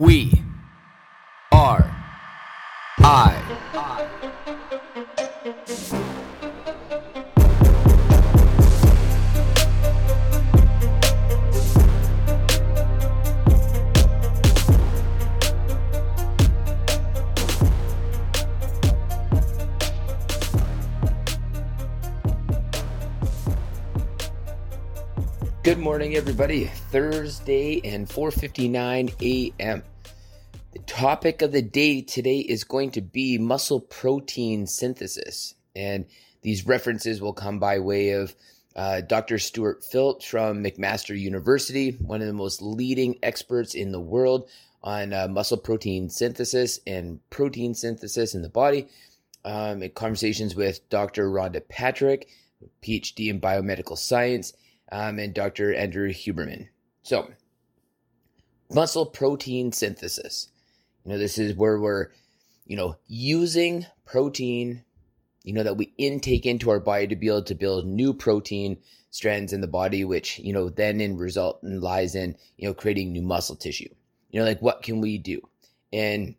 We are I. Good morning, everybody. Thursday and 4:59 a.m. The topic of the day today is going to be muscle protein synthesis, and these references will come by way of uh, Dr. Stuart Phillips from McMaster University, one of the most leading experts in the world on uh, muscle protein synthesis and protein synthesis in the body. Um, in conversations with Dr. Rhonda Patrick, PhD in biomedical science um, and Dr. Andrew Huberman. So, muscle protein synthesis. You know, this is where we're, you know, using protein, you know, that we intake into our body to be able to build new protein strands in the body, which, you know, then in result lies in, you know, creating new muscle tissue. You know, like what can we do? And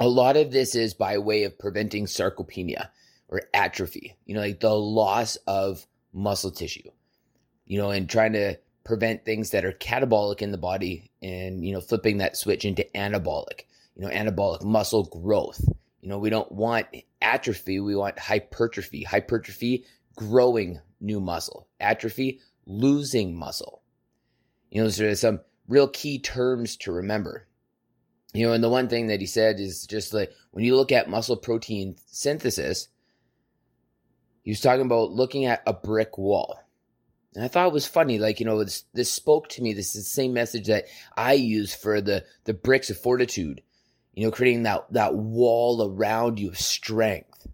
a lot of this is by way of preventing sarcopenia or atrophy, you know, like the loss of muscle tissue you know, and trying to prevent things that are catabolic in the body and, you know, flipping that switch into anabolic, you know, anabolic muscle growth. You know, we don't want atrophy, we want hypertrophy. Hypertrophy, growing new muscle. Atrophy, losing muscle. You know, there's some real key terms to remember. You know, and the one thing that he said is just like when you look at muscle protein synthesis, he was talking about looking at a brick wall and I thought it was funny, like you know, this, this spoke to me. This is the same message that I use for the the bricks of fortitude. You know, creating that that wall around you of strength.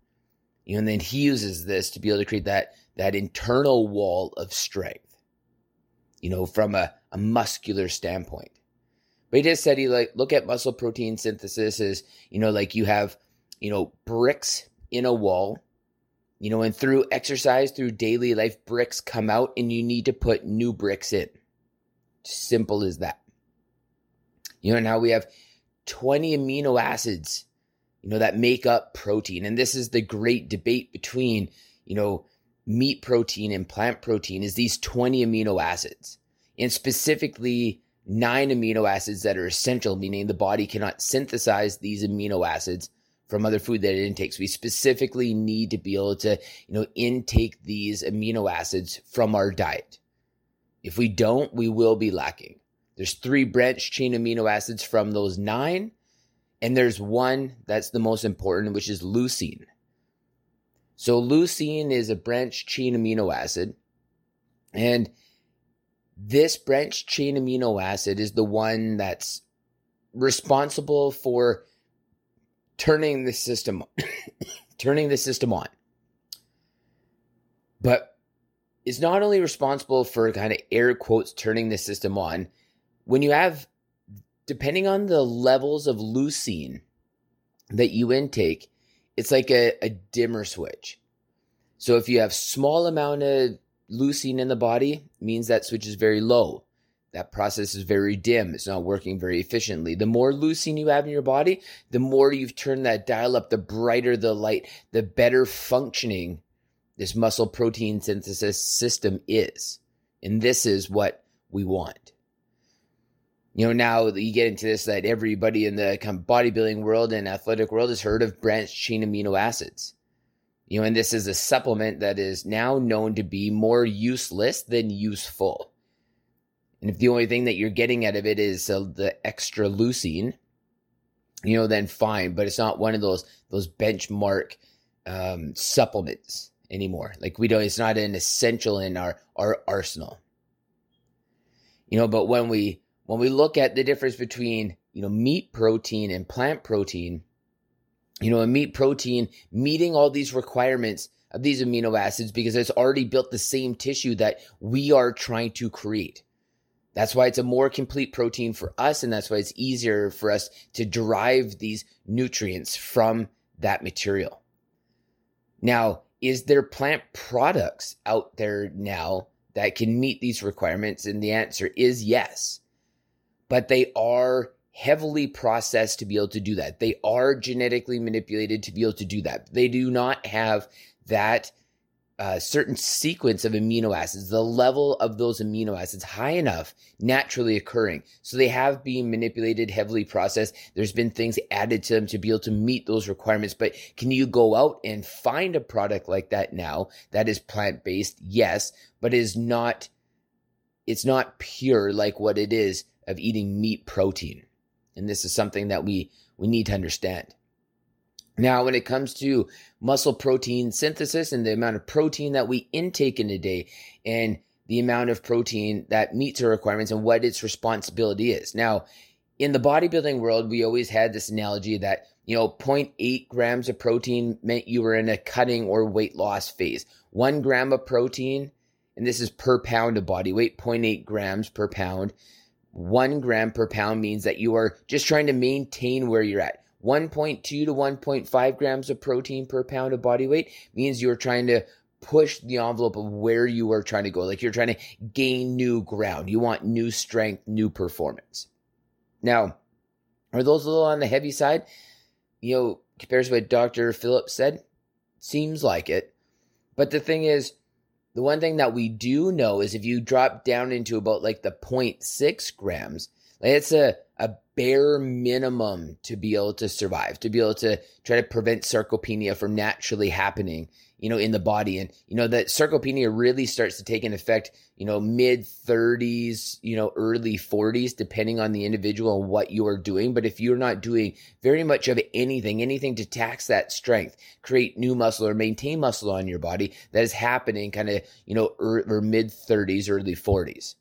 You know, and then he uses this to be able to create that that internal wall of strength. You know, from a, a muscular standpoint. But he just said he like look at muscle protein synthesis as you know, like you have you know bricks in a wall you know, and through exercise, through daily life, bricks come out and you need to put new bricks in. Simple as that. You know, now we have 20 amino acids, you know, that make up protein. And this is the great debate between, you know, meat protein and plant protein is these 20 amino acids. And specifically, nine amino acids that are essential, meaning the body cannot synthesize these amino acids from other food that it intakes. We specifically need to be able to, you know, intake these amino acids from our diet. If we don't, we will be lacking. There's three branched chain amino acids from those nine, and there's one that's the most important, which is leucine. So leucine is a branched chain amino acid, and this branched chain amino acid is the one that's responsible for turning the system turning the system on. But it's not only responsible for kind of air quotes turning the system on, when you have depending on the levels of leucine that you intake, it's like a, a dimmer switch. So if you have small amount of leucine in the body, means that switch is very low that process is very dim. It's not working very efficiently. The more leucine you have in your body, the more you've turned that dial up, the brighter the light, the better functioning this muscle protein synthesis system is. And this is what we want. You know, now you get into this, that everybody in the bodybuilding world and athletic world has heard of branched chain amino acids. You know, and this is a supplement that is now known to be more useless than useful and if the only thing that you're getting out of it is uh, the extra leucine, you know, then fine. But it's not one of those those benchmark um, supplements anymore. Like we don't. It's not an essential in our our arsenal. You know, but when we when we look at the difference between you know meat protein and plant protein, you know, a meat protein meeting all these requirements of these amino acids because it's already built the same tissue that we are trying to create. That's why it's a more complete protein for us, and that's why it's easier for us to derive these nutrients from that material. Now, is there plant products out there now that can meet these requirements? And the answer is yes. But they are heavily processed to be able to do that. They are genetically manipulated to be able to do that. They do not have that uh, certain sequence of amino acids, the level of those amino acids high enough naturally occurring. So they have been manipulated, heavily processed. There's been things added to them to be able to meet those requirements. But can you go out and find a product like that now that is plant based? Yes, but is not, it's not pure like what it is of eating meat protein. And this is something that we, we need to understand. Now, when it comes to muscle protein synthesis and the amount of protein that we intake in a day and the amount of protein that meets our requirements and what its responsibility is. Now, in the bodybuilding world, we always had this analogy that, you know, 0.8 grams of protein meant you were in a cutting or weight loss phase. One gram of protein, and this is per pound of body weight, 0.8 grams per pound. One gram per pound means that you are just trying to maintain where you're at. 1.2 to 1.5 grams of protein per pound of body weight means you're trying to push the envelope of where you are trying to go. Like you're trying to gain new ground. You want new strength, new performance. Now, are those a little on the heavy side? You know, compared to what Dr. Phillips said? Seems like it. But the thing is, the one thing that we do know is if you drop down into about like the 0.6 grams, like it's a, a bare minimum to be able to survive, to be able to try to prevent sarcopenia from naturally happening, you know, in the body. And, you know, that sarcopenia really starts to take an effect, you know, mid 30s, you know, early 40s, depending on the individual and what you are doing. But if you're not doing very much of anything, anything to tax that strength, create new muscle or maintain muscle on your body, that is happening kind of, you know, er, or mid 30s, early 40s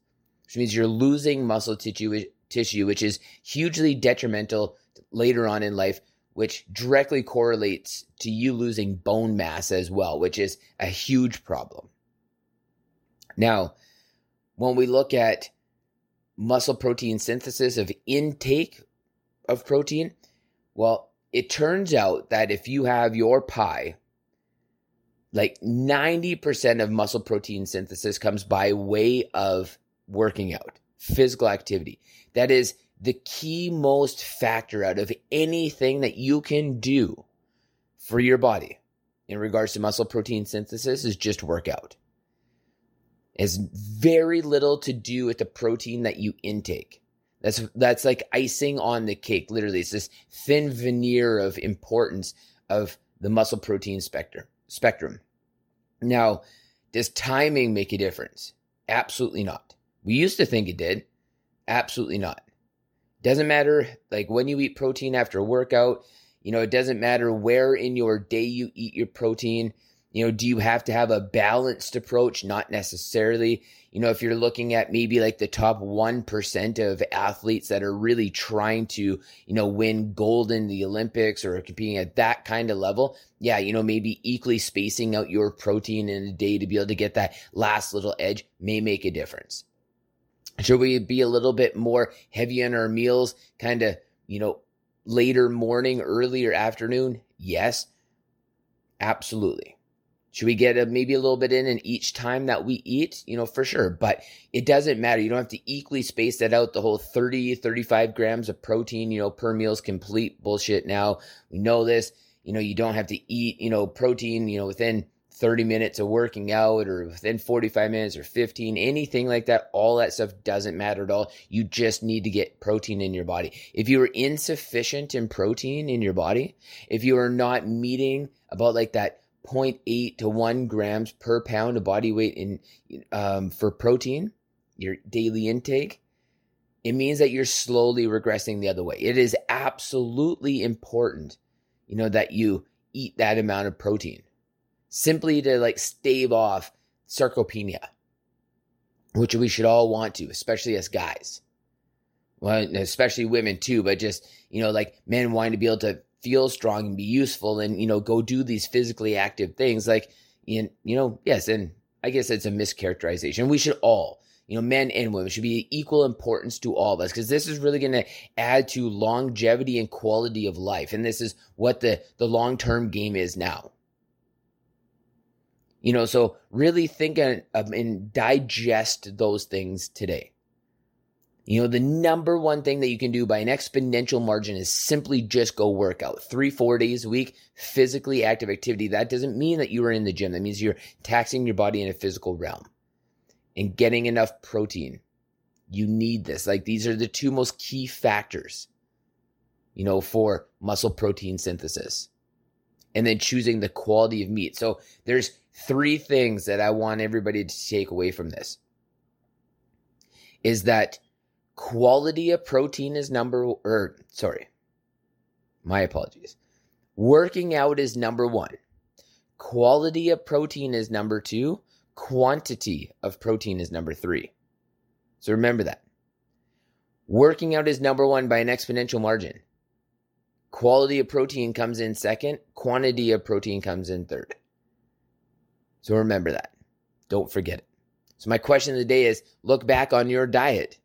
which means you're losing muscle tissue tissue, which is hugely detrimental later on in life, which directly correlates to you losing bone mass as well, which is a huge problem. Now, when we look at muscle protein synthesis of intake of protein, well, it turns out that if you have your pie, like 90% of muscle protein synthesis comes by way of working out, physical activity. That is the key most factor out of anything that you can do for your body in regards to muscle protein synthesis is just workout. It has very little to do with the protein that you intake. That's that's like icing on the cake. Literally, it's this thin veneer of importance of the muscle protein spectrum. Spectrum. Now, does timing make a difference? Absolutely not. We used to think it did. Absolutely not. Doesn't matter like when you eat protein after a workout, you know, it doesn't matter where in your day you eat your protein. You know, do you have to have a balanced approach? Not necessarily. You know, if you're looking at maybe like the top 1% of athletes that are really trying to, you know, win gold in the Olympics or competing at that kind of level, yeah, you know, maybe equally spacing out your protein in a day to be able to get that last little edge may make a difference. Should we be a little bit more heavy on our meals, kind of, you know, later morning, earlier afternoon? Yes, absolutely. Should we get a, maybe a little bit in in each time that we eat? You know, for sure. But it doesn't matter. You don't have to equally space that out. The whole 30, 35 grams of protein, you know, per meal is complete bullshit now. We know this. You know, you don't have to eat, you know, protein, you know, within 30 minutes of working out or within 45 minutes or 15, anything like that, all that stuff doesn't matter at all. You just need to get protein in your body. If you are insufficient in protein in your body, if you are not meeting about like that 0.8 to 1 grams per pound of body weight in um, for protein, your daily intake, it means that you're slowly regressing the other way. It is absolutely important, you know, that you eat that amount of protein simply to like stave off sarcopenia, which we should all want to, especially as guys. Well, especially women too, but just, you know, like men wanting to be able to feel strong and be useful and, you know, go do these physically active things. Like, you know, yes, and I guess it's a mischaracterization. We should all, you know, men and women should be equal importance to all of us because this is really going to add to longevity and quality of life. And this is what the, the long term game is now. You know, so really think and, digest those things today. You know, the number one thing that you can do by an exponential margin is simply just go work out three, four days a week, physically active activity. That doesn't mean that you are in the gym. That means you're taxing your body in a physical realm and getting enough protein. You need this. Like these are the two most key factors, you know, for muscle protein synthesis. And then choosing the quality of meat. So there's three things that I want everybody to take away from this. Is that quality of protein is number or sorry my apologies. Working out is number one. Quality of protein is number two. Quantity of protein is number three. So remember that. Working out is number one by an exponential margin quality of protein comes in second quantity of protein comes in third. So remember that. Don't forget it. So my question of the day is look back on your diet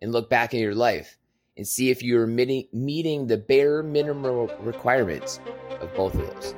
and look back in your life and see if you're meeting, meeting the bare minimum requirements of both of those.